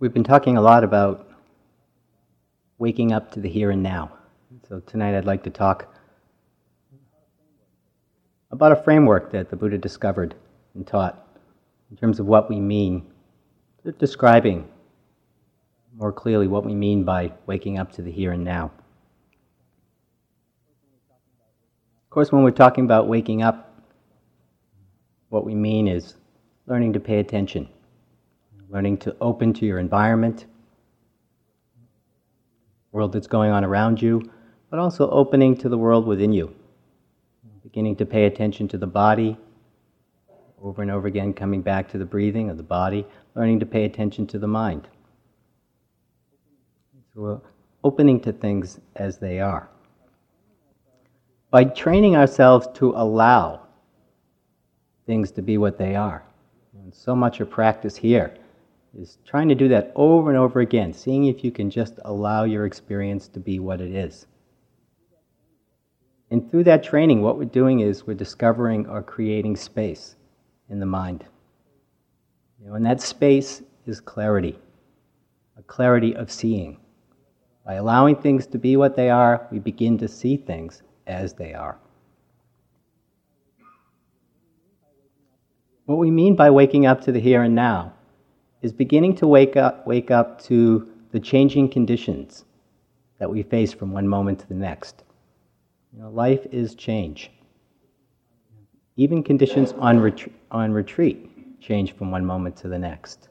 We've been talking a lot about waking up to the here and now. So tonight I'd like to talk about a framework that the Buddha discovered and taught in terms of what we mean, describing more clearly what we mean by waking up to the here and now. Of course, when we're talking about waking up, what we mean is learning to pay attention learning to open to your environment, world that's going on around you, but also opening to the world within you. Beginning to pay attention to the body, over and over again coming back to the breathing of the body, learning to pay attention to the mind. So opening to things as they are. By training ourselves to allow things to be what they are. And so much of practice here is trying to do that over and over again, seeing if you can just allow your experience to be what it is. And through that training, what we're doing is we're discovering or creating space in the mind. You know, and that space is clarity, a clarity of seeing. By allowing things to be what they are, we begin to see things as they are. What we mean by waking up to the here and now is beginning to wake up, wake up to the changing conditions that we face from one moment to the next. You know, life is change. Even conditions on, ret- on retreat change from one moment to the next.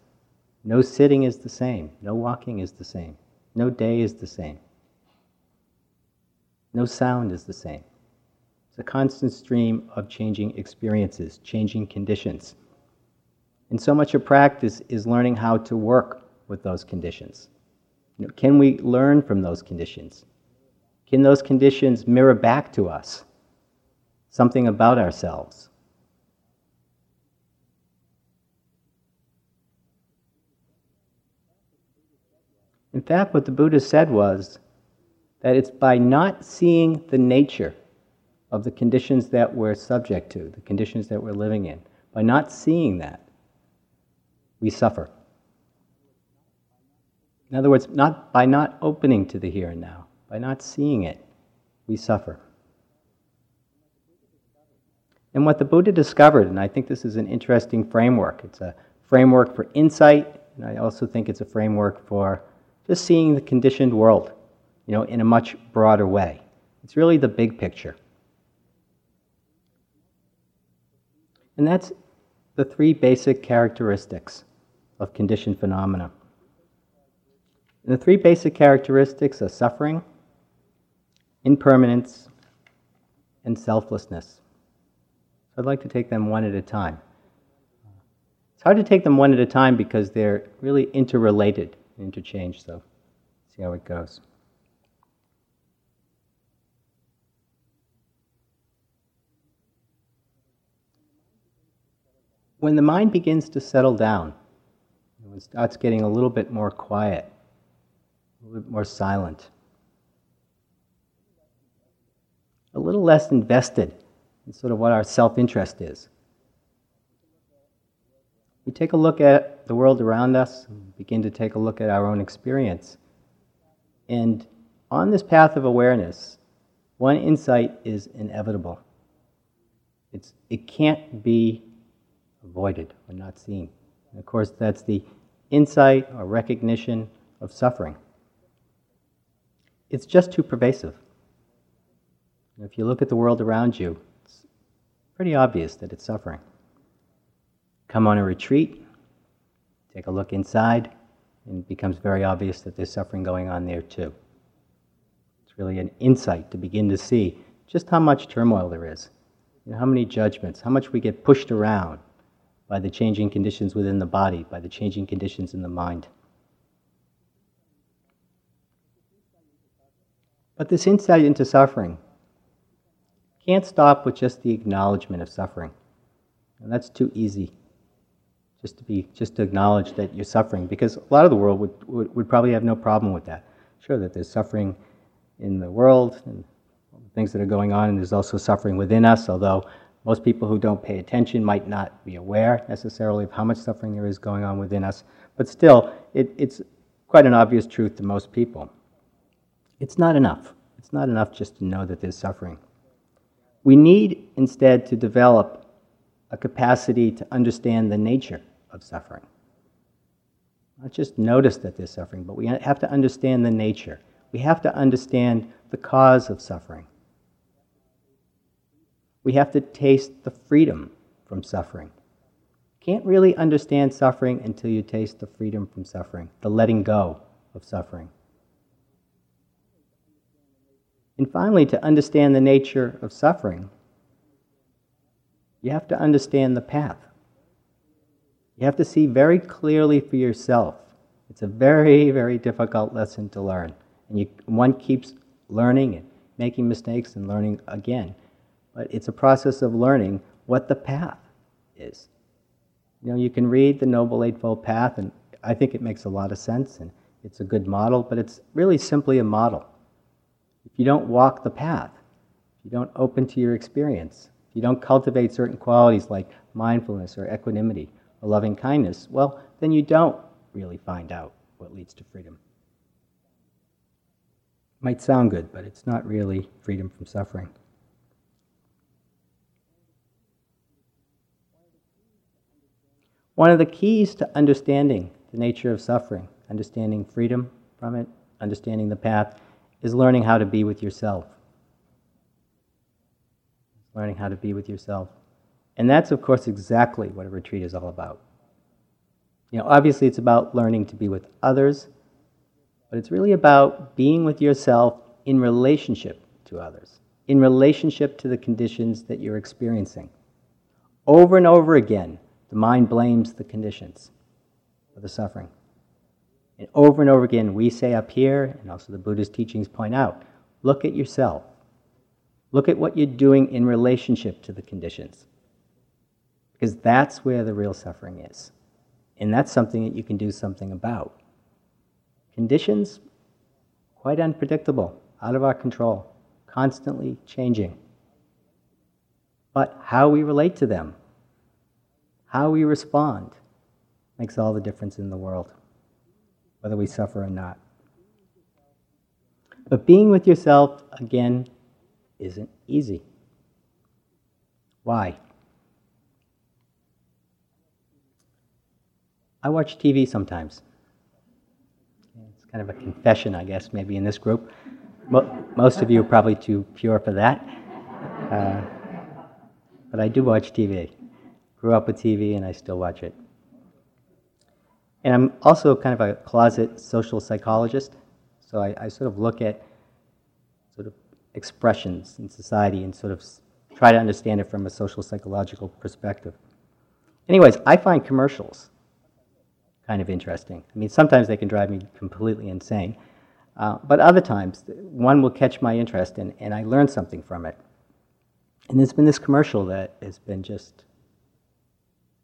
No sitting is the same. No walking is the same. No day is the same. No sound is the same. It's a constant stream of changing experiences, changing conditions. And so much of practice is learning how to work with those conditions. You know, can we learn from those conditions? Can those conditions mirror back to us something about ourselves? In fact, what the Buddha said was that it's by not seeing the nature of the conditions that we're subject to, the conditions that we're living in, by not seeing that, we suffer. In other words, not by not opening to the here and now, by not seeing it, we suffer. And what the Buddha discovered, and I think this is an interesting framework, it's a framework for insight, and I also think it's a framework for just seeing the conditioned world, you know, in a much broader way. It's really the big picture. And that's the three basic characteristics of conditioned phenomena. And the three basic characteristics are suffering, impermanence, and selflessness. I'd like to take them one at a time. It's hard to take them one at a time because they're really interrelated, and interchanged, so see how it goes. When the mind begins to settle down, when it starts getting a little bit more quiet, a little bit more silent, a little less invested in sort of what our self interest is. We take a look at the world around us, begin to take a look at our own experience. And on this path of awareness, one insight is inevitable. It's, it can't be avoided or not seen. And of course, that's the insight or recognition of suffering. It's just too pervasive. If you look at the world around you, it's pretty obvious that it's suffering. Come on a retreat, take a look inside, and it becomes very obvious that there's suffering going on there too. It's really an insight to begin to see just how much turmoil there is, you know, how many judgments, how much we get pushed around, by the changing conditions within the body, by the changing conditions in the mind. But this insight into suffering can't stop with just the acknowledgement of suffering. And that's too easy. Just to be just to acknowledge that you're suffering, because a lot of the world would, would, would probably have no problem with that. Sure that there's suffering in the world and things that are going on, and there's also suffering within us, although most people who don't pay attention might not be aware necessarily of how much suffering there is going on within us, but still, it, it's quite an obvious truth to most people. It's not enough. It's not enough just to know that there's suffering. We need instead to develop a capacity to understand the nature of suffering. Not just notice that there's suffering, but we have to understand the nature. We have to understand the cause of suffering. We have to taste the freedom from suffering. Can't really understand suffering until you taste the freedom from suffering, the letting go of suffering. And finally, to understand the nature of suffering, you have to understand the path. You have to see very clearly for yourself. It's a very, very difficult lesson to learn. And you, one keeps learning and making mistakes and learning again. But it's a process of learning what the path is. You know, you can read the Noble Eightfold Path, and I think it makes a lot of sense, and it's a good model, but it's really simply a model. If you don't walk the path, if you don't open to your experience, if you don't cultivate certain qualities like mindfulness or equanimity or loving kindness, well, then you don't really find out what leads to freedom. Might sound good, but it's not really freedom from suffering. One of the keys to understanding the nature of suffering, understanding freedom from it, understanding the path, is learning how to be with yourself. Learning how to be with yourself. And that's, of course, exactly what a retreat is all about. You know, obviously, it's about learning to be with others, but it's really about being with yourself in relationship to others, in relationship to the conditions that you're experiencing. Over and over again, the mind blames the conditions of the suffering. And over and over again, we say up here, and also the Buddha's teachings point out look at yourself. Look at what you're doing in relationship to the conditions. Because that's where the real suffering is. And that's something that you can do something about. Conditions, quite unpredictable, out of our control, constantly changing. But how we relate to them how we respond makes all the difference in the world, whether we suffer or not. But being with yourself, again, isn't easy. Why? I watch TV sometimes. It's kind of a confession, I guess, maybe in this group. Most of you are probably too pure for that. Uh, but I do watch TV grew up with TV and I still watch it. And I'm also kind of a closet social psychologist, so I, I sort of look at sort of expressions in society and sort of try to understand it from a social psychological perspective. Anyways, I find commercials kind of interesting. I mean, sometimes they can drive me completely insane, uh, but other times one will catch my interest and, and I learn something from it. And there's been this commercial that has been just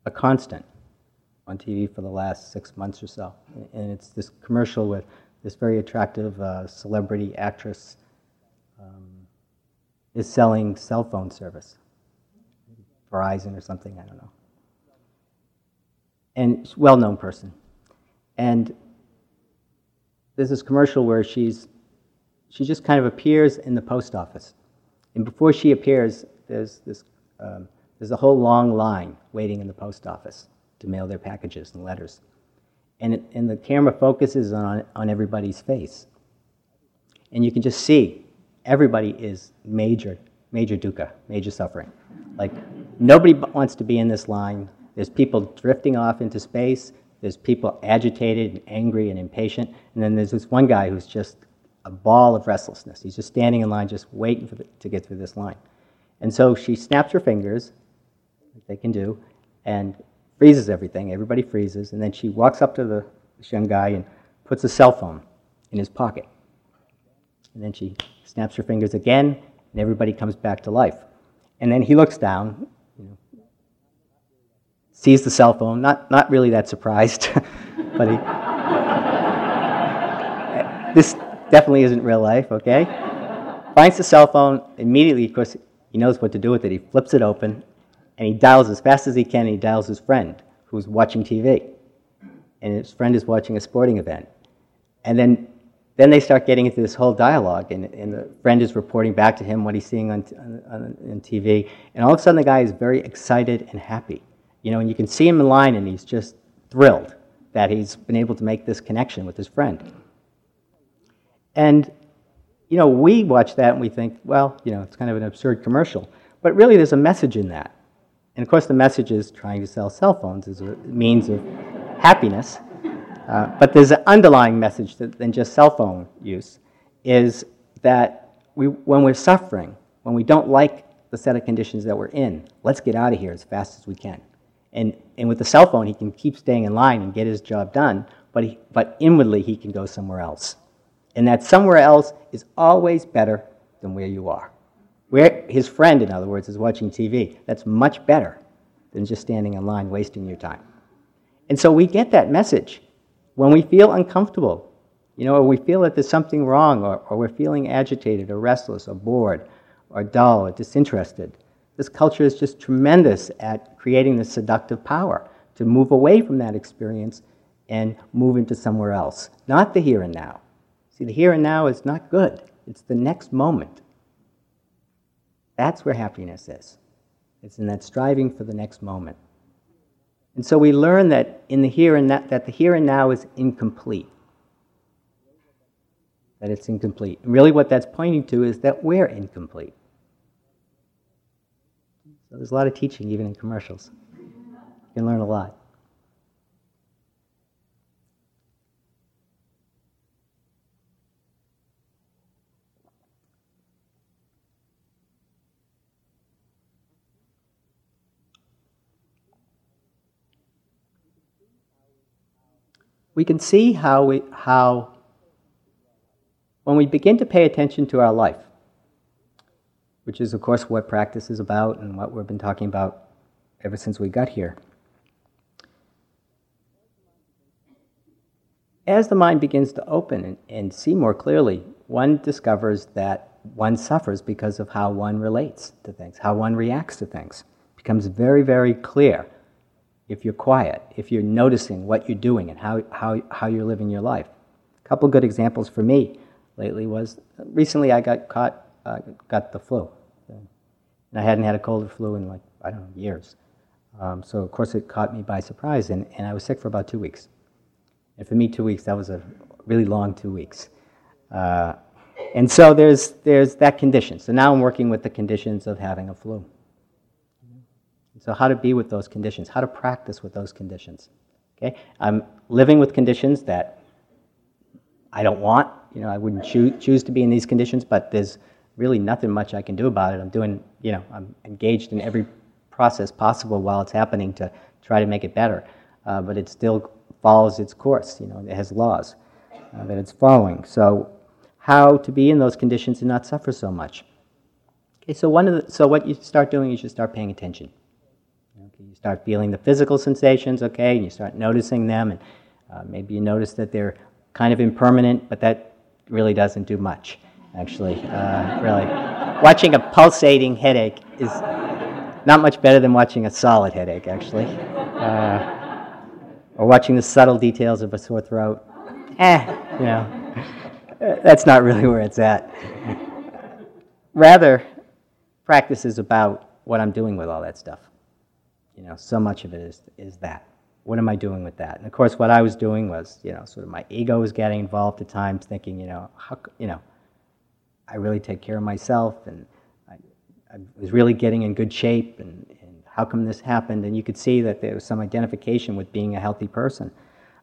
a constant on TV for the last six months or so. And it's this commercial with this very attractive uh, celebrity actress um, is selling cell phone service. Verizon or something, I don't know. And well known person. And there's this commercial where she's she just kind of appears in the post office. And before she appears, there's this um, there's a whole long line waiting in the post office to mail their packages and letters. And, it, and the camera focuses on, on everybody's face. And you can just see everybody is major, major dukkha, major suffering. Like, nobody wants to be in this line. There's people drifting off into space. There's people agitated and angry and impatient. And then there's this one guy who's just a ball of restlessness. He's just standing in line, just waiting the, to get through this line. And so she snaps her fingers they can do, and freezes everything. Everybody freezes, and then she walks up to the, this young guy and puts a cell phone in his pocket. And then she snaps her fingers again, and everybody comes back to life. And then he looks down, you know, sees the cell phone, not, not really that surprised, but he. this definitely isn't real life, okay? Finds the cell phone, immediately, of course, he knows what to do with it. He flips it open, and he dials as fast as he can, and he dials his friend who's watching TV. and his friend is watching a sporting event. And then, then they start getting into this whole dialogue, and, and the friend is reporting back to him what he's seeing on, on, on TV. And all of a sudden, the guy is very excited and happy. You know, and you can see him in line, and he's just thrilled that he's been able to make this connection with his friend. And, you know, we watch that and we think, well, you know, it's kind of an absurd commercial. But really, there's a message in that. And of course, the message is trying to sell cell phones as a means of happiness. Uh, but there's an underlying message that, than just cell phone use is that we, when we're suffering, when we don't like the set of conditions that we're in, let's get out of here as fast as we can. And, and with the cell phone, he can keep staying in line and get his job done, but, he, but inwardly, he can go somewhere else. And that somewhere else is always better than where you are. Where his friend, in other words, is watching TV. That's much better than just standing in line wasting your time. And so we get that message when we feel uncomfortable, you know, or we feel that there's something wrong, or, or we're feeling agitated, or restless, or bored, or dull, or disinterested. This culture is just tremendous at creating this seductive power to move away from that experience and move into somewhere else, not the here and now. See, the here and now is not good, it's the next moment. That's where happiness is. It's in that striving for the next moment. And so we learn that in the here and that, that the here and now is incomplete. That it's incomplete. And really what that's pointing to is that we're incomplete. So there's a lot of teaching even in commercials. You can learn a lot. We can see how, we, how when we begin to pay attention to our life, which is, of course, what practice is about and what we've been talking about ever since we got here. As the mind begins to open and, and see more clearly, one discovers that one suffers because of how one relates to things, how one reacts to things. It becomes very, very clear if you're quiet, if you're noticing what you're doing and how, how, how you're living your life. A couple good examples for me lately was recently I got caught, uh, got the flu. And I hadn't had a cold or flu in like, I don't know, years. Um, so, of course, it caught me by surprise, and, and I was sick for about two weeks. And for me, two weeks, that was a really long two weeks. Uh, and so there's, there's that condition. So now I'm working with the conditions of having a flu. So, how to be with those conditions, how to practice with those conditions. Okay? I'm living with conditions that I don't want. You know, I wouldn't choo- choose to be in these conditions, but there's really nothing much I can do about it. I'm doing, you know, I'm engaged in every process possible while it's happening to try to make it better. Uh, but it still follows its course. You know, it has laws uh, that it's following. So, how to be in those conditions and not suffer so much. Okay, so one of the, so what you start doing is you start paying attention. Okay, you start feeling the physical sensations, okay, and you start noticing them, and uh, maybe you notice that they're kind of impermanent, but that really doesn't do much, actually. Uh, really. Watching a pulsating headache is not much better than watching a solid headache, actually. Uh, or watching the subtle details of a sore throat. Eh, you know, that's not really where it's at. Rather, practice is about what I'm doing with all that stuff. You know, so much of it is, is that. What am I doing with that? And of course, what I was doing was, you know, sort of my ego was getting involved at times, thinking, you know, how, you know, I really take care of myself, and I, I was really getting in good shape, and, and, how come this happened? And you could see that there was some identification with being a healthy person.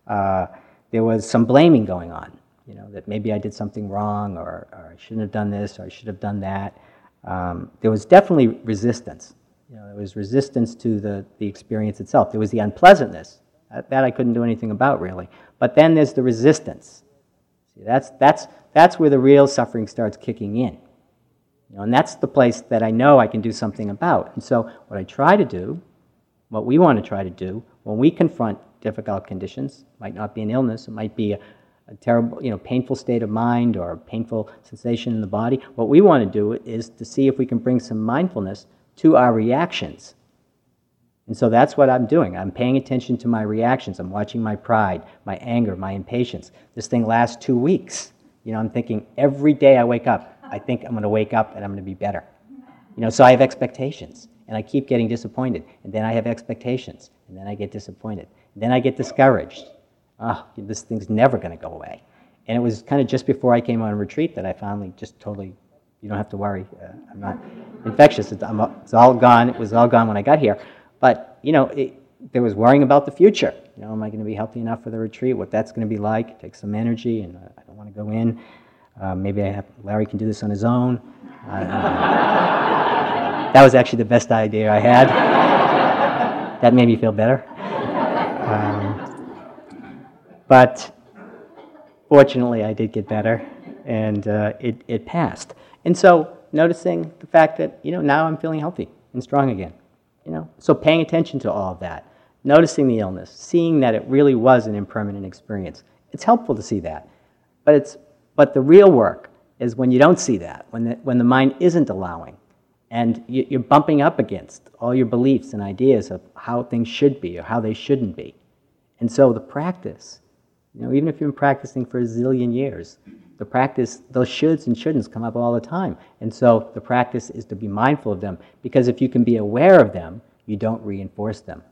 Uh, there was some blaming going on, you know, that maybe I did something wrong, or, or I shouldn't have done this, or I should have done that. Um, there was definitely resistance you know, there was resistance to the, the experience itself. There was the unpleasantness. That, that I couldn't do anything about, really. But then there's the resistance. See, that's, that's, that's where the real suffering starts kicking in. You know, and that's the place that I know I can do something about. And so, what I try to do, what we want to try to do, when we confront difficult conditions, might not be an illness, it might be a, a terrible, you know, painful state of mind or a painful sensation in the body. What we want to do is to see if we can bring some mindfulness to our reactions And so that's what I'm doing. I'm paying attention to my reactions. I'm watching my pride, my anger, my impatience. This thing lasts two weeks. You know, I'm thinking every day I wake up, I think I'm going to wake up and I'm going to be better. You know, so I have expectations and I keep getting disappointed. And then I have expectations and then I get disappointed. And then I get discouraged. Oh, this thing's never going to go away. And it was kind of just before I came on retreat that I finally just totally, you don't have to worry. Uh, I'm not infectious. It's, I'm, it's all gone. It was all gone when I got here. But, you know, it, there was worrying about the future. You know, am I going to be healthy enough for the retreat? What that's going to be like? It takes some energy, and uh, I don't want to go in. Uh, maybe have, Larry can do this on his own. That was actually the best idea I had. that made me feel better. Um, but fortunately, I did get better, and uh, it, it passed. And so, noticing the fact that, you know, now I'm feeling healthy and strong again. You know, so paying attention to all of that, noticing the illness, seeing that it really was an impermanent experience. It's helpful to see that. But, it's, but the real work is when you don't see that, when the, when the mind isn't allowing, and you, you're bumping up against all your beliefs and ideas of how things should be or how they shouldn't be. And so the practice, you know, even if you've been practicing for a zillion years, the practice, those shoulds and shouldn'ts come up all the time. And so the practice is to be mindful of them, because if you can be aware of them, you don't reinforce them.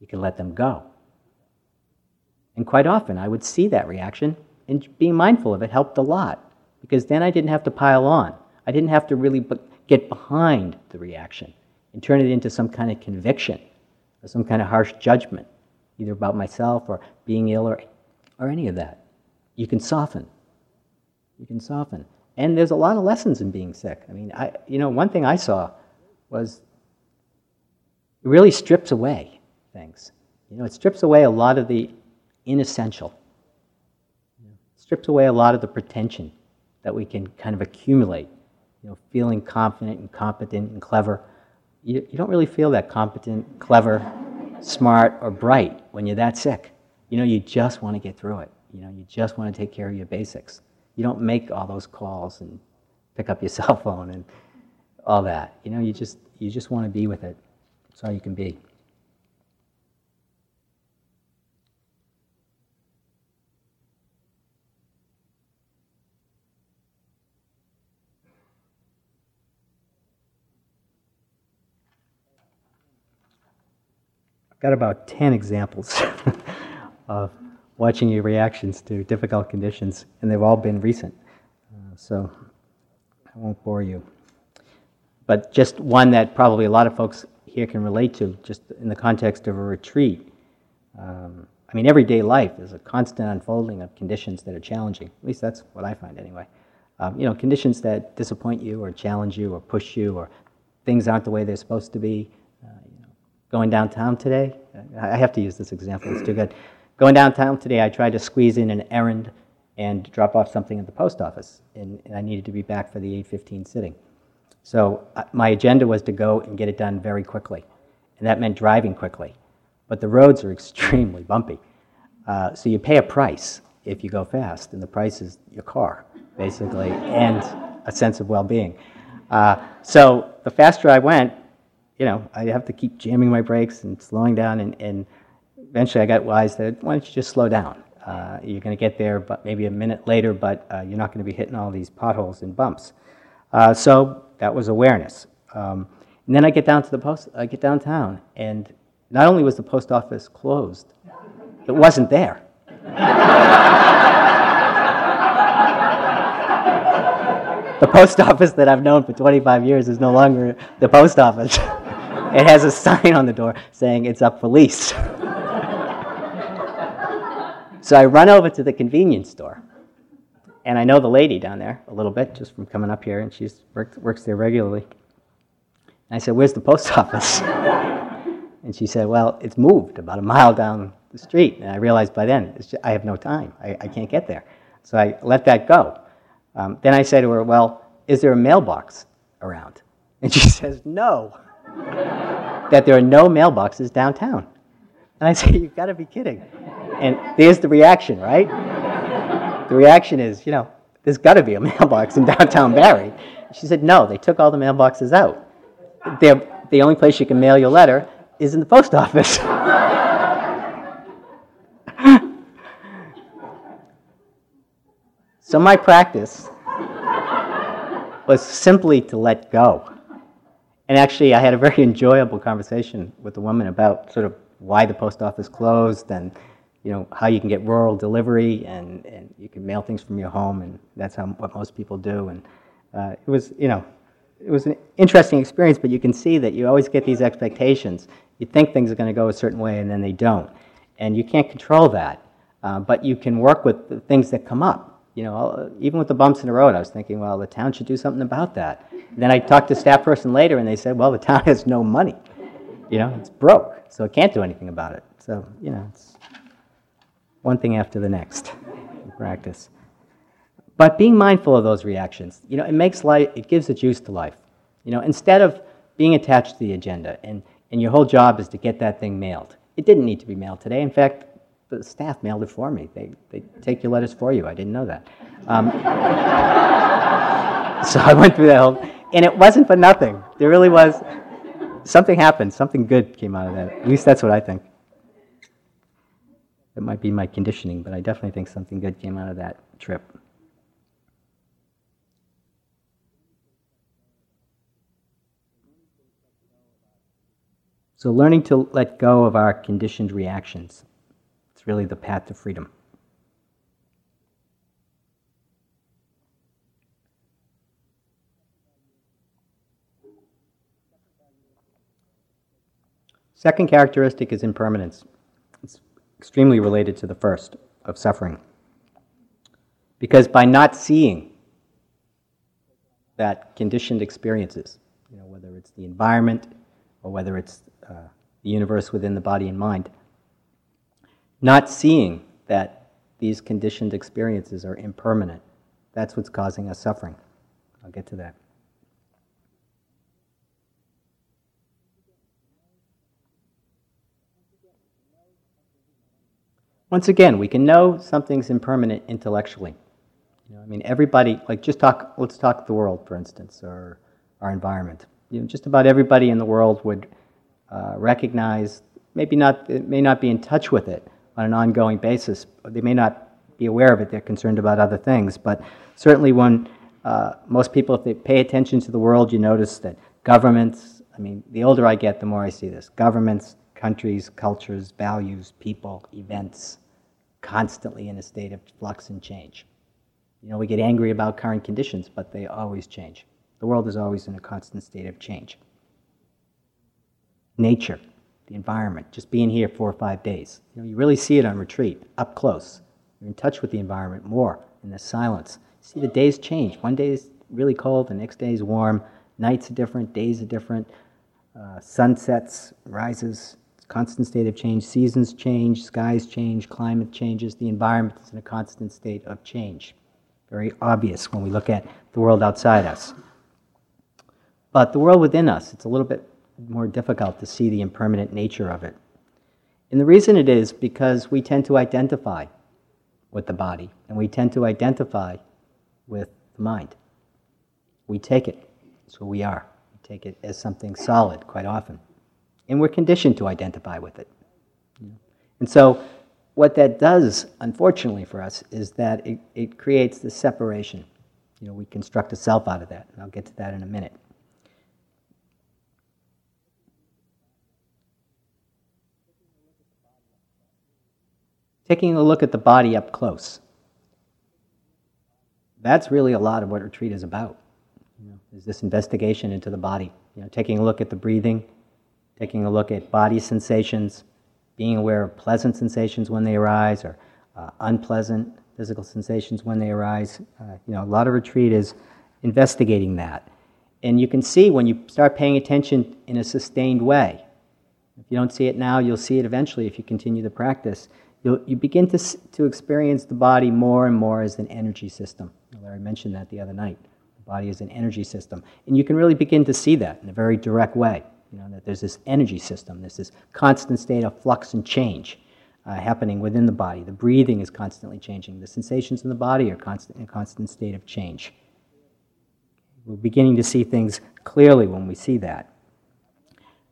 You can let them go. And quite often, I would see that reaction, and being mindful of it helped a lot, because then I didn't have to pile on. I didn't have to really get behind the reaction and turn it into some kind of conviction or some kind of harsh judgment, either about myself or being ill or, or any of that you can soften. You can soften. And there's a lot of lessons in being sick. I mean, I, you know, one thing I saw was it really strips away things. You know, it strips away a lot of the inessential. It strips away a lot of the pretension that we can kind of accumulate. You know, feeling confident and competent and clever. You, you don't really feel that competent, clever, smart, or bright when you're that sick. You know, you just want to get through it. You know, you just want to take care of your basics. You don't make all those calls and pick up your cell phone and all that. You know, you just you just want to be with it. That's all you can be. I've got about 10 examples of watching your reactions to difficult conditions, and they've all been recent. Uh, so I won't bore you. But just one that probably a lot of folks here can relate to, just in the context of a retreat. Um, I mean, everyday life is a constant unfolding of conditions that are challenging. At least that's what I find anyway. Um, you know, conditions that disappoint you or challenge you or push you or things aren't the way they're supposed to be. Uh, you know, going downtown today, I have to use this example, it's too good. Going downtown today, I tried to squeeze in an errand and drop off something at the post office, and, and I needed to be back for the 8:15 sitting. So uh, my agenda was to go and get it done very quickly, and that meant driving quickly. But the roads are extremely bumpy, uh, so you pay a price if you go fast, and the price is your car, basically, and a sense of well-being. Uh, so the faster I went, you know, I have to keep jamming my brakes and slowing down and, and eventually I got wise that why don't you just slow down? Uh, you're going to get there, but maybe a minute later, but uh, you're not going to be hitting all these potholes and bumps. Uh, so that was awareness. Um, and then I get down to the post. I get downtown, and not only was the post office closed, it wasn't there. the post office that I've known for 25 years is no longer the post office. it has a sign on the door saying it's up for lease. So I run over to the convenience store. And I know the lady down there a little bit just from coming up here, and she works, there regularly. And I said, Where's the post office? and she said, Well, it's moved about a mile down the street. And I realized by then, just, I have no time. I, I, can't get there. So I let that go. Um, then I said to her, Well, is there a mailbox around? And she says, No, that there are no mailboxes downtown. And I say, You've got to be kidding. And there's the reaction, right? The reaction is, you know, there's got to be a mailbox in downtown Barre. She said, no, they took all the mailboxes out. They're, the only place you can mail your letter is in the post office. so my practice was simply to let go. And actually, I had a very enjoyable conversation with a woman about sort of why the post office closed and you know how you can get rural delivery and, and you can mail things from your home and that's how what most people do. And uh, it was you know it was an interesting experience but you can see that you always get these expectations. You think things are going to go a certain way and then they don't. And you can't control that uh, but you can work with the things that come up. You know even with the bumps in the road i was thinking well the town should do something about that. And then i talked to staff person later and they said well the town has no money. You know it's broke so it can't do anything about it. So, you know, it's one thing after the next in practice. But being mindful of those reactions, you know, it makes life, it gives a juice to life. You know, instead of being attached to the agenda and, and your whole job is to get that thing mailed. It didn't need to be mailed today. In fact, the staff mailed it for me. They, they take your letters for you. I didn't know that. Um, so I went through that whole, and it wasn't for nothing. There really was, something happened. Something good came out of that. At least that's what I think. It might be my conditioning, but I definitely think something good came out of that trip. So, learning to let go of our conditioned reactions, it's really the path to freedom. Second characteristic is impermanence. Extremely related to the first of suffering. Because by not seeing that conditioned experiences, you know, whether it's the environment or whether it's uh, the universe within the body and mind, not seeing that these conditioned experiences are impermanent, that's what's causing us suffering. I'll get to that. Once again, we can know something's impermanent intellectually. You know, I mean, everybody, like just talk, let's talk the world, for instance, or our environment. You know, just about everybody in the world would uh, recognize, maybe not, may not be in touch with it on an ongoing basis. They may not be aware of it, they're concerned about other things. But certainly, when uh, most people, if they pay attention to the world, you notice that governments, I mean, the older I get, the more I see this. Governments, countries, cultures, values, people, events, constantly in a state of flux and change. You know, we get angry about current conditions, but they always change. The world is always in a constant state of change. Nature, the environment, just being here four or five days. You know, you really see it on retreat, up close. You're in touch with the environment more in the silence. See the days change. One day is really cold, the next day is warm. Nights are different, days are different. Uh, sunsets, rises, constant state of change. Seasons change, skies change, climate changes, the environment is in a constant state of change. Very obvious when we look at the world outside us. But the world within us, it's a little bit more difficult to see the impermanent nature of it. And the reason it is because we tend to identify with the body and we tend to identify with the mind. We take it, so we are. We take it as something solid quite often and we're conditioned to identify with it. And so, what that does, unfortunately for us, is that it, it creates this separation. You know, we construct a self out of that, and I'll get to that in a minute. Taking a look at the body up close. That's really a lot of what retreat is about. Is this investigation into the body. You know, taking a look at the breathing, taking a look at body sensations, being aware of pleasant sensations when they arise or uh, unpleasant physical sensations when they arise. Uh, you know, a lot of retreat is investigating that. And you can see when you start paying attention in a sustained way. If you don't see it now, you'll see it eventually if you continue the practice. You'll, you begin to, to experience the body more and more as an energy system. Larry mentioned that the other night. The body is an energy system. And you can really begin to see that in a very direct way. You know, that there's this energy system, there's this constant state of flux and change uh, happening within the body. The breathing is constantly changing. The sensations in the body are constant, in a constant state of change. We're beginning to see things clearly when we see that.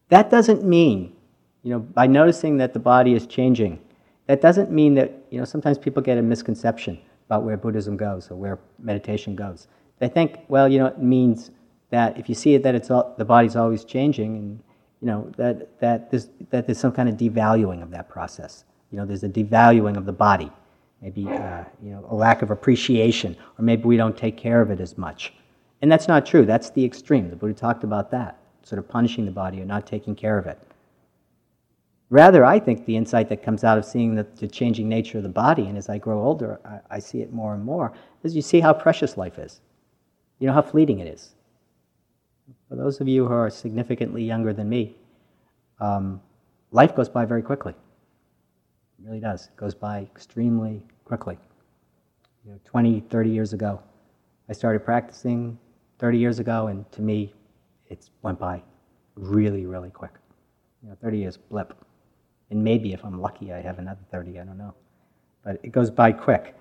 That doesn't mean, you know, by noticing that the body is changing, that doesn't mean that, you know, sometimes people get a misconception about where Buddhism goes or where meditation goes. They think, well, you know, it means that if you see it that it's all, the body's always changing and you know that, that, there's, that there's some kind of devaluing of that process. You know, there's a devaluing of the body, maybe uh, you know, a lack of appreciation, or maybe we don't take care of it as much. And that's not true. That's the extreme. The Buddha talked about that, sort of punishing the body or not taking care of it. Rather, I think the insight that comes out of seeing the, the changing nature of the body, and as I grow older, I, I see it more and more, is you see how precious life is. You know how fleeting it is. For those of you who are significantly younger than me, um, life goes by very quickly. It really does. It goes by extremely quickly. You know, 20, 30 years ago, I started practicing 30 years ago, and to me, it went by really, really quick. You know, 30 years blip. And maybe if I'm lucky, I have another 30, I don't know. But it goes by quick.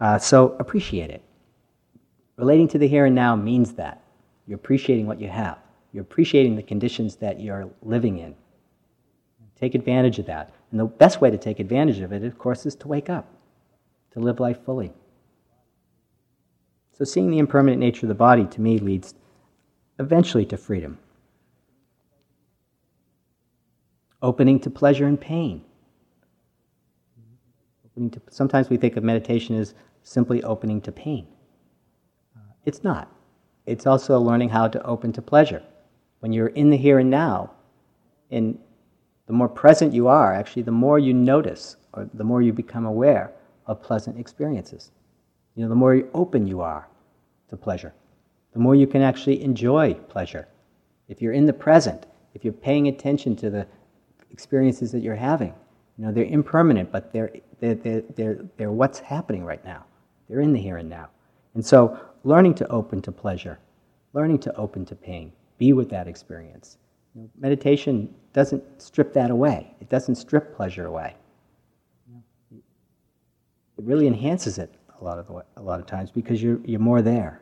Uh, so appreciate it. Relating to the here and now means that. You're appreciating what you have. You're appreciating the conditions that you're living in. Take advantage of that. And the best way to take advantage of it, of course, is to wake up, to live life fully. So, seeing the impermanent nature of the body to me leads eventually to freedom. Opening to pleasure and pain. Opening to, sometimes we think of meditation as simply opening to pain. Uh, it's not. It's also learning how to open to pleasure. When you're in the here and now, and the more present you are, actually, the more you notice or the more you become aware of pleasant experiences. You know, the more open you are to pleasure, the more you can actually enjoy pleasure. If you're in the present, if you're paying attention to the experiences that you're having, you know, they're impermanent, but they're, they're, they're, they're, they're what's happening right now. They're in the here and now. And so, learning to open to pleasure, learning to open to pain, be with that experience. You know, meditation doesn't strip that away, it doesn't strip pleasure away. It really enhances it a lot of, the, a lot of times because you're, you're more there.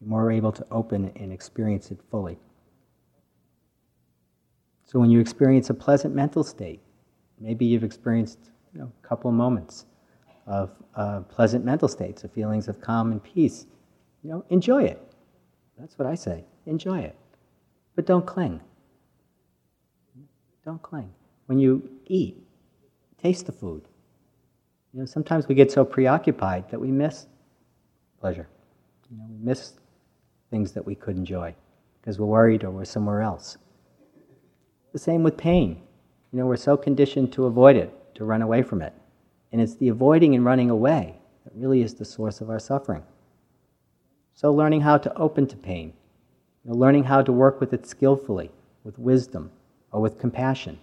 You're more able to open and experience it fully. So when you experience a pleasant mental state, maybe you've experienced you know, a couple of moments of uh, pleasant mental states, of feelings of calm and peace. You know, enjoy it. That's what I say. Enjoy it. But don't cling. Don't cling. When you eat, taste the food. You know, sometimes we get so preoccupied that we miss pleasure. You know, we miss things that we could enjoy because we're worried or we're somewhere else. The same with pain. You know, we're so conditioned to avoid it, to run away from it. And it's the avoiding and running away that really is the source of our suffering. So, learning how to open to pain, you know, learning how to work with it skillfully, with wisdom, or with compassion.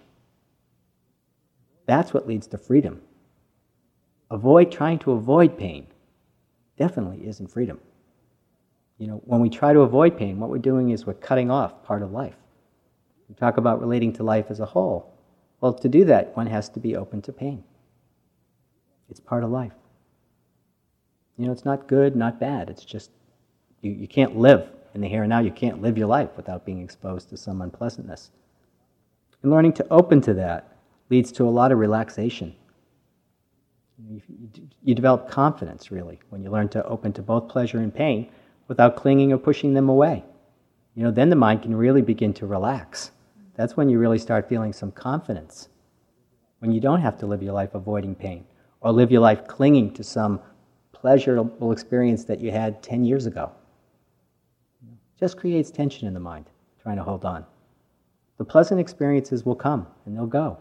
That's what leads to freedom. Avoid trying to avoid pain definitely isn't freedom. You know, when we try to avoid pain, what we're doing is we're cutting off part of life. We talk about relating to life as a whole. Well, to do that, one has to be open to pain. It's part of life. You know, it's not good, not bad. It's just you, you can't live in the here and now, you can't live your life without being exposed to some unpleasantness. And learning to open to that leads to a lot of relaxation. You, you, develop confidence, really, when you learn to open to both pleasure and pain without clinging or pushing them away. You know, then the mind can really begin to relax. That's when you really start feeling some confidence. When you don't have to live your life avoiding pain or live your life clinging to some pleasurable experience that you had 10 years ago just creates tension in the mind, trying to hold on. The pleasant experiences will come and they'll go.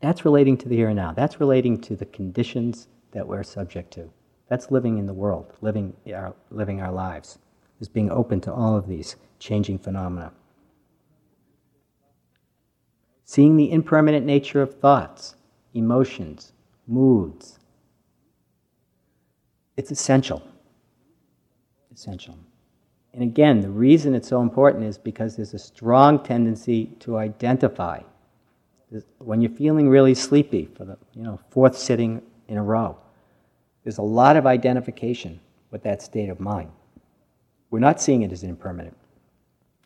That's relating to the here and now. That's relating to the conditions that we're subject to. That's living in the world, living our, living our lives, is being open to all of these changing phenomena. Seeing the impermanent nature of thoughts, emotions, moods. It's essential essential. And again, the reason it's so important is because there's a strong tendency to identify. When you're feeling really sleepy for the you know, fourth sitting in a row, there's a lot of identification with that state of mind. We're not seeing it as impermanent.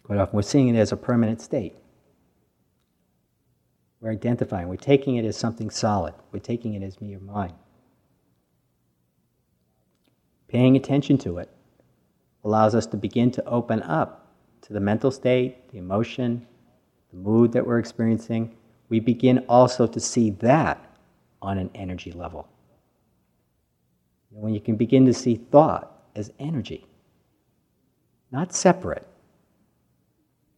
Quite often we're seeing it as a permanent state. We're identifying, we're taking it as something solid, we're taking it as me or mine. Paying attention to it allows us to begin to open up to the mental state, the emotion, the mood that we're experiencing. We begin also to see that on an energy level. When you can begin to see thought as energy, not separate,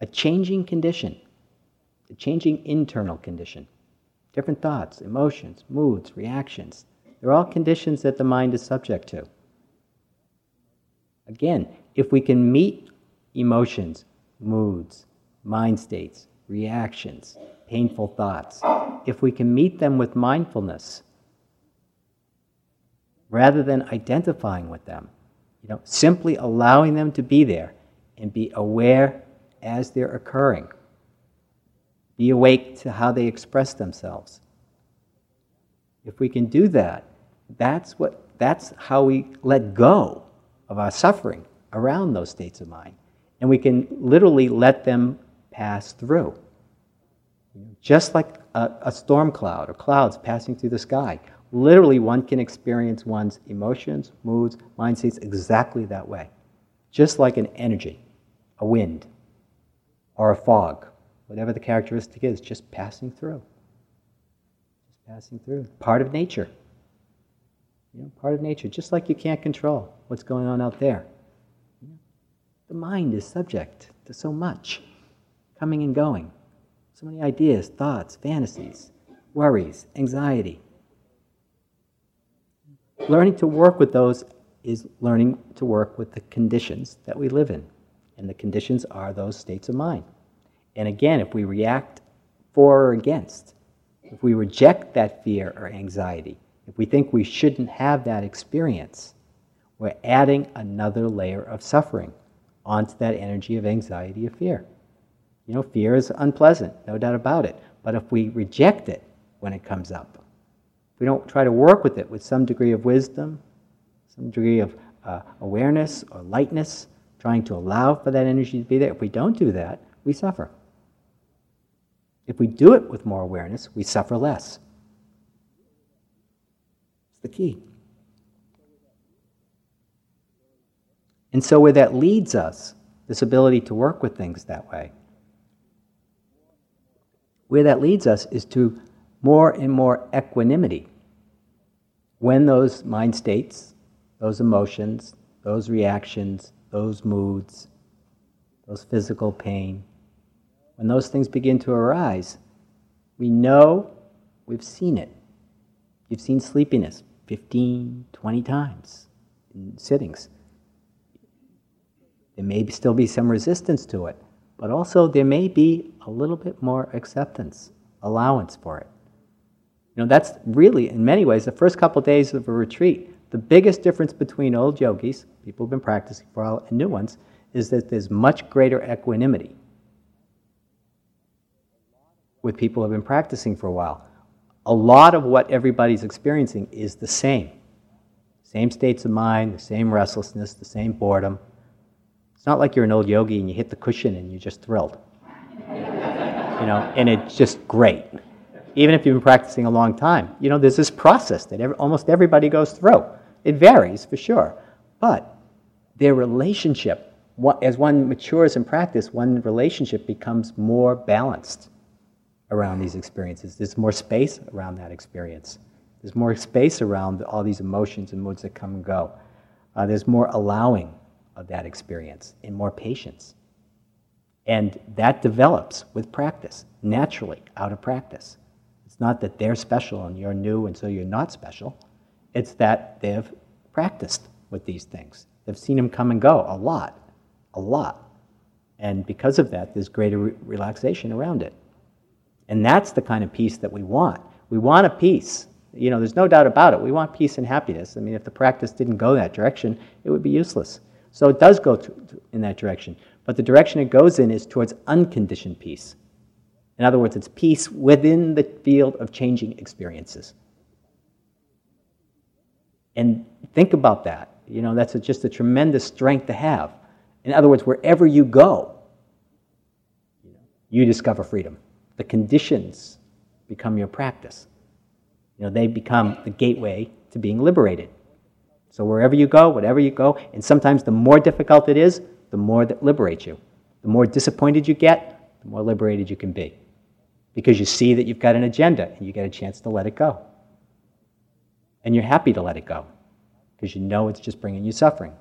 a changing condition, a changing internal condition. Different thoughts, emotions, moods, reactions. They're all conditions that the mind is subject to. Again, if we can meet emotions, moods, mind states, reactions, painful thoughts, if we can meet them with mindfulness, rather than identifying with them, you know, simply allowing them to be there and be aware as they're occurring. Be awake to how they express themselves. If we can do that, that's what that's how we let go of our suffering around those states of mind. And we can literally let them pass through. Just like a, a, storm cloud or clouds passing through the sky. Literally, one can experience one's emotions, moods, mind states exactly that way. Just like an energy, a wind, or a fog, whatever the characteristic is, just passing through. Just passing through. Part of nature. You know, part of nature, just like you can't control what's going on out there. The mind is subject to so much coming and going, so many ideas, thoughts, fantasies, worries, anxiety. Learning to work with those is learning to work with the conditions that we live in. And the conditions are those states of mind. And again, if we react for or against, if we reject that fear or anxiety, if we think we shouldn't have that experience, we're adding another layer of suffering onto that energy of anxiety or fear. You know, fear is unpleasant, no doubt about it. But if we reject it when it comes up, if we don't try to work with it with some degree of wisdom, some degree of uh, awareness or lightness, trying to allow for that energy to be there, if we don't do that, we suffer. If we do it with more awareness, we suffer less. It's the key. And so, where that leads us, this ability to work with things that way, where that leads us is to more and more equanimity. When those mind states, those emotions, those reactions, those moods, those physical pain, when those things begin to arise, we know we've seen it. You've seen sleepiness 15, 20 times in sittings. There may still be some resistance to it, but also there may be a little bit more acceptance, allowance for it. You know, that's really, in many ways, the first couple of days of a retreat. The biggest difference between old yogis, people who've been practicing for a while, and new ones, is that there's much greater equanimity with people who have been practicing for a while. A lot of what everybody's experiencing is the same. Same states of mind, the same restlessness, the same boredom, it's not like you're an old yogi and you hit the cushion and you're just thrilled. you know, and it's just great. Even if you've been practicing a long time, you know, there's this process that every, almost everybody goes through. It varies for sure, but their relationship, as one matures in practice, one relationship becomes more balanced around these experiences. There's more space around that experience. There's more space around all these emotions and moods that come and go. Uh, there's more allowing of that experience and more patience. And that develops with practice, naturally, out of practice. It's not that they're special and you're new and so you're not special. It's that they've practiced with these things. They've seen them come and go a lot, a lot. And because of that, there's greater re- relaxation around it. And that's the kind of peace that we want. We want a peace. You know, there's no doubt about it. We want peace and happiness. I mean, if the practice didn't go that direction, it would be useless. So it does go to, to, in that direction. But the direction it goes in is towards unconditioned peace. In other words, it's peace within the field of changing experiences. And think about that. You know, that's a, just a tremendous strength to have. In other words, wherever you go, you discover freedom. The conditions become your practice. You know, they become the gateway to being liberated. So wherever you go, whatever you go, and sometimes the more difficult it is, the more that liberates you. The more disappointed you get, the more liberated you can be. Because you see that you've got an agenda and you get a chance to let it go. And you're happy to let it go because you know it's just bringing you suffering.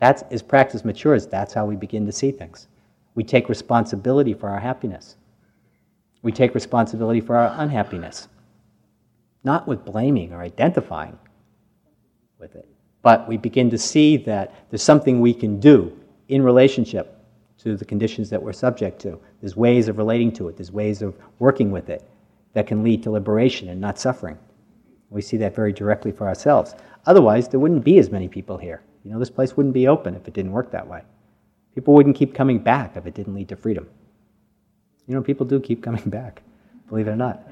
That's, as practice matures, that's how we begin to see things. We take responsibility for our happiness. We take responsibility for our unhappiness. Not with blaming or identifying with it, but we begin to see that there's something we can do in relationship to the conditions that we're subject to. There's ways of relating to it, there's ways of working with it that can lead to liberation and not suffering. We see that very directly for ourselves. Otherwise, there wouldn't be as many people here. You know, this place wouldn't be open if it didn't work that way. People wouldn't keep coming back if it didn't lead to freedom. You know, people do keep coming back, believe it or not.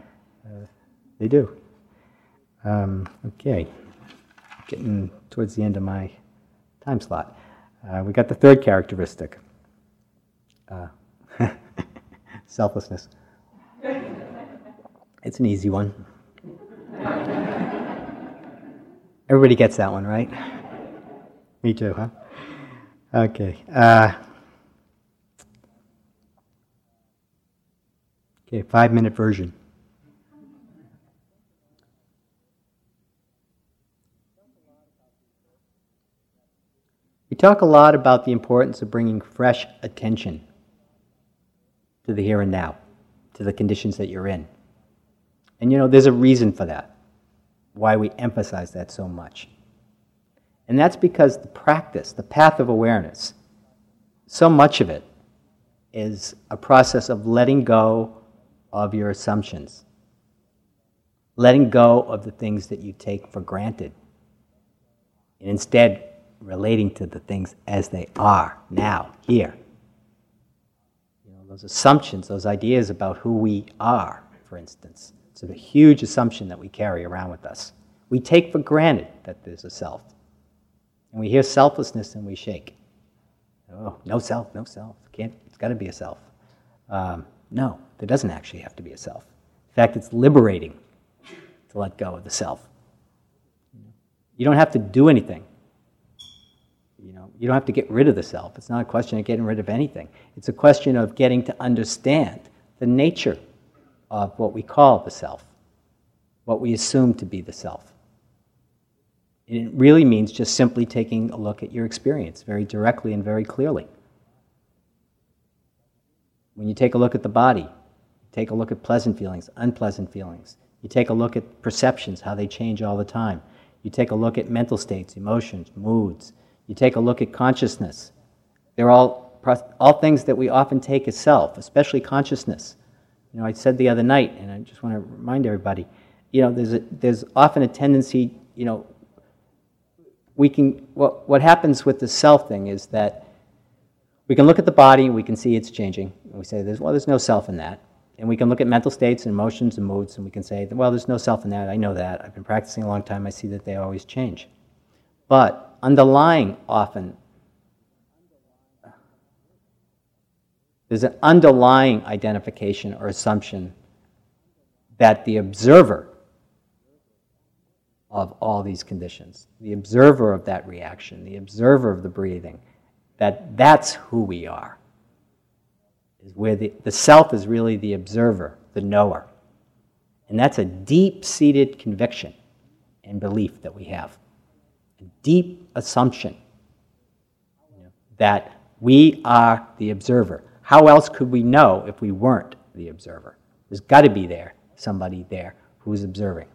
Uh, they do. Um, okay, getting towards the end of my time slot. Uh, we got the third characteristic uh, selflessness. It's an easy one. Everybody gets that one, right? Me too, huh? Okay. Uh, okay, five minute version. We talk a lot about the importance of bringing fresh attention to the here and now, to the conditions that you're in. And you know, there's a reason for that, why we emphasize that so much. And that's because the practice, the path of awareness, so much of it is a process of letting go of your assumptions, letting go of the things that you take for granted, and instead relating to the things as they are now, here. You know, those assumptions, those ideas about who we are, for instance. It's a huge assumption that we carry around with us. We take for granted that there's a self. And we hear selflessness and we shake. Oh, no self, no self. Can't, it's got to be a self. Um, no, there doesn't actually have to be a self. In fact, it's liberating to let go of the self. You don't have to do anything. You know, you don't have to get rid of the self. It's not a question of getting rid of anything. It's a question of getting to understand the nature of what we call the self, what we assume to be the self. It really means just simply taking a look at your experience very directly and very clearly. When you take a look at the body, take a look at pleasant feelings, unpleasant feelings. You take a look at perceptions, how they change all the time. You take a look at mental states, emotions, moods. You take a look at consciousness. They're all, all things that we often take as self, especially consciousness. You know, I said the other night, and I just want to remind everybody, you know, there's, a, there's often a tendency, you know, we can, what, what happens with the self thing is that we can look at the body and we can see it's changing. And we say, there's, well, there's no self in that. And we can look at mental states and emotions and moods and we can say, well, there's no self in that. I know that. I've been practicing a long time. I see that they always change. But underlying often, there's an underlying identification or assumption that the observer of all these conditions, the observer of that reaction, the observer of the breathing, that that's who we are. Is where the, the self is really the observer, the knower. And that's a deep seated conviction and belief that we have. A deep assumption that we are the observer. How else could we know if we weren't the observer? There's got to be there, somebody there who's observing.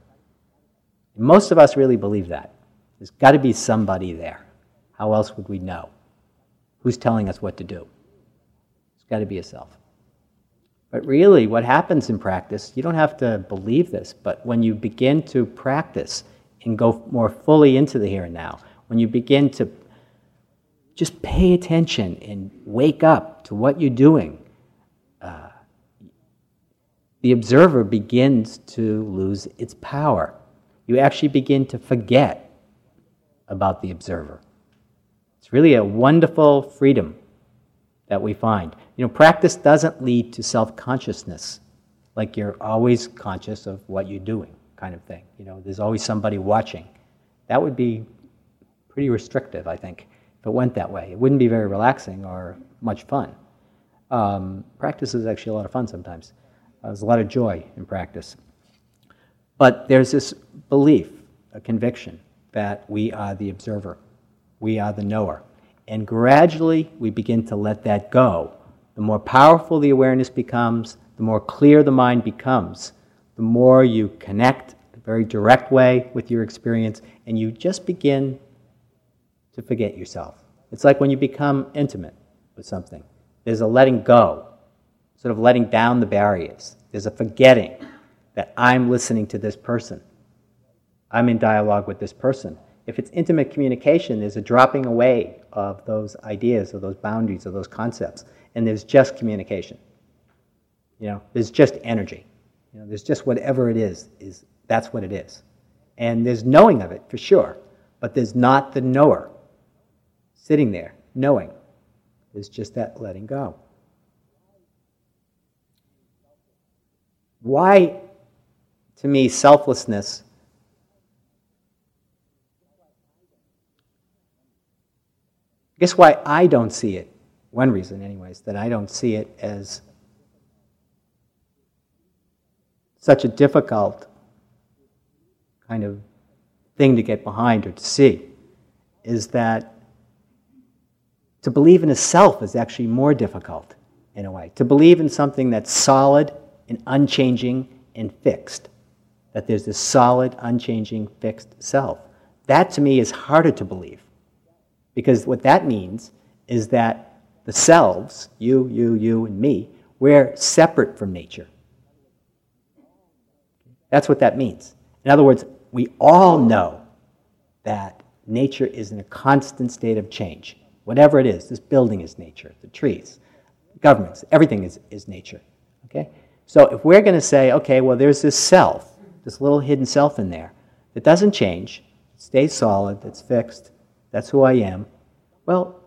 Most of us really believe that. There's got to be somebody there. How else would we know? Who's telling us what to do? Got to be a self. But really, what happens in practice, you don't have to believe this, but when you begin to practice and go more fully into the here and now, when you begin to just pay attention and wake up to what you're doing, uh, the observer begins to lose its power you actually begin to forget about the observer. It's really a wonderful freedom that we find. You know, practice doesn't lead to self consciousness, like you're always conscious of what you're doing, kind of thing. You know, there's always somebody watching. That would be pretty restrictive, I think, if it went that way. It wouldn't be very relaxing or much fun. Um, practice is actually a lot of fun sometimes. Uh, there's a lot of joy in practice. But there's this belief, a conviction, that we are the observer, we are the knower. And gradually we begin to let that go. The more powerful the awareness becomes, the more clear the mind becomes, the more you connect a very direct way with your experience, and you just begin to forget yourself. It's like when you become intimate with something. There's a letting go, sort of letting down the barriers. There's a forgetting that I'm listening to this person. I'm in dialogue with this person. If it's intimate communication, there's a dropping away of those ideas, of those boundaries, of those concepts, and there's just communication. You know, there's just energy. You know, there's just whatever it is, is that's what it is. And there's knowing of it for sure, but there's not the knower sitting there knowing. There's just that letting go. Why, to me, selflessness guess why I don't see it, one reason, anyways, that I don't see it as such a difficult kind of thing to get behind or to see, is that to believe in a self is actually more difficult in a way. To believe in something that's solid and unchanging and fixed, that there's this solid, unchanging, fixed self. That to me is harder to believe because what that means is that the selves, you, you, you, and me, we're separate from nature. That's what that means. In other words, we all know that nature is in a constant state of change. Whatever it is, this building is nature, the trees, governments, everything is, is nature. Okay? So if we're going to say, okay, well, there's this self, this little hidden self in there that doesn't change, stays solid, that's fixed, that's who I am. Well,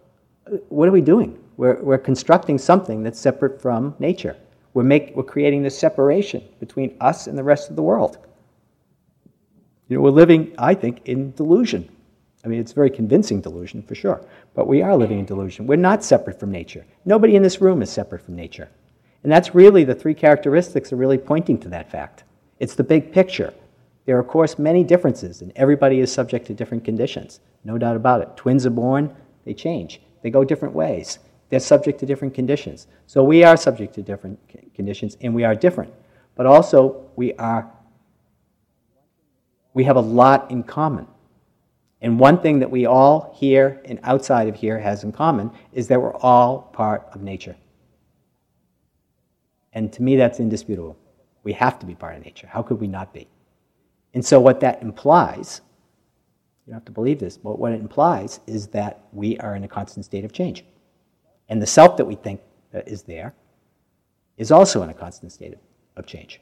what are we doing? We're, we're constructing something that's separate from nature. We're, make, we're creating this separation between us and the rest of the world. You know, we're living, I think, in delusion. I mean, it's very convincing delusion for sure, but we are living in delusion. We're not separate from nature. Nobody in this room is separate from nature. And that's really the three characteristics are really pointing to that fact. It's the big picture. There are, of course, many differences, and everybody is subject to different conditions. No doubt about it. Twins are born, they change, they go different ways. They're subject to different conditions. So we are subject to different conditions, and we are different. But also, we are we have a lot in common. And one thing that we all here and outside of here has in common is that we're all part of nature. And to me, that's indisputable. We have to be part of nature. How could we not be? And so, what that implies, you don't have to believe this, but what it implies is that we are in a constant state of change. And the self that we think that is there is also in a constant state of change.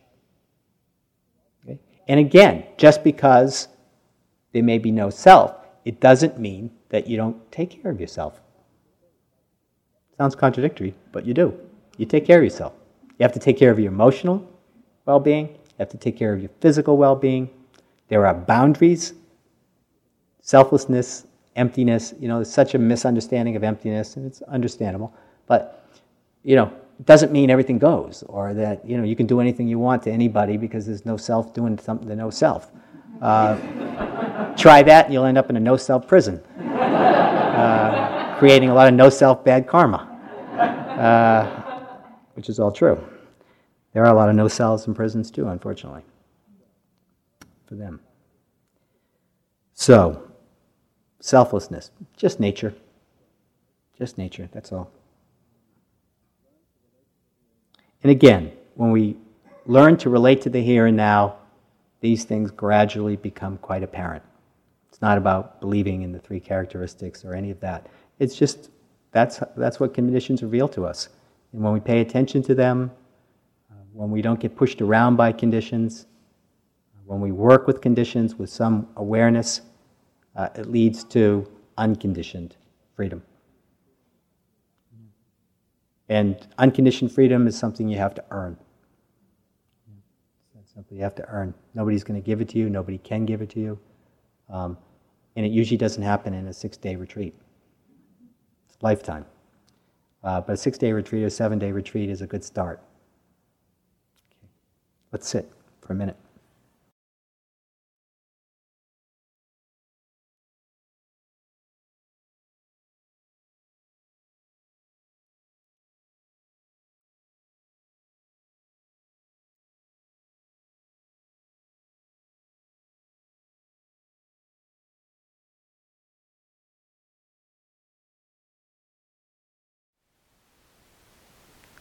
Okay? And again, just because there may be no self, it doesn't mean that you don't take care of yourself. Sounds contradictory, but you do. You take care of yourself. You have to take care of your emotional well being, you have to take care of your physical well being, there are boundaries, selflessness, emptiness. You know, there's such a misunderstanding of emptiness, and it's understandable. But, you know, it doesn't mean everything goes, or that, you know, you can do anything you want to anybody because there's no self doing something to no self. Uh, try that, and you'll end up in a no self prison, uh, creating a lot of no self bad karma, uh, which is all true. There are a lot of no selves in prisons too, unfortunately for them. So, selflessness, just nature. Just nature, that's all. And again, when we learn to relate to the here and now, these things gradually become quite apparent. It's not about believing in the three characteristics or any of that. It's just that's, that's what conditions reveal to us. And when we pay attention to them, when we don't get pushed around by conditions, when we work with conditions with some awareness, uh, it leads to unconditioned freedom. And unconditioned freedom is something you have to earn. It's something you have to earn. Nobody's going to give it to you. Nobody can give it to you. Um, and it usually doesn't happen in a six-day retreat. It's lifetime. Uh, but a six-day retreat or seven-day retreat is a good start. Okay. Let's sit for a minute.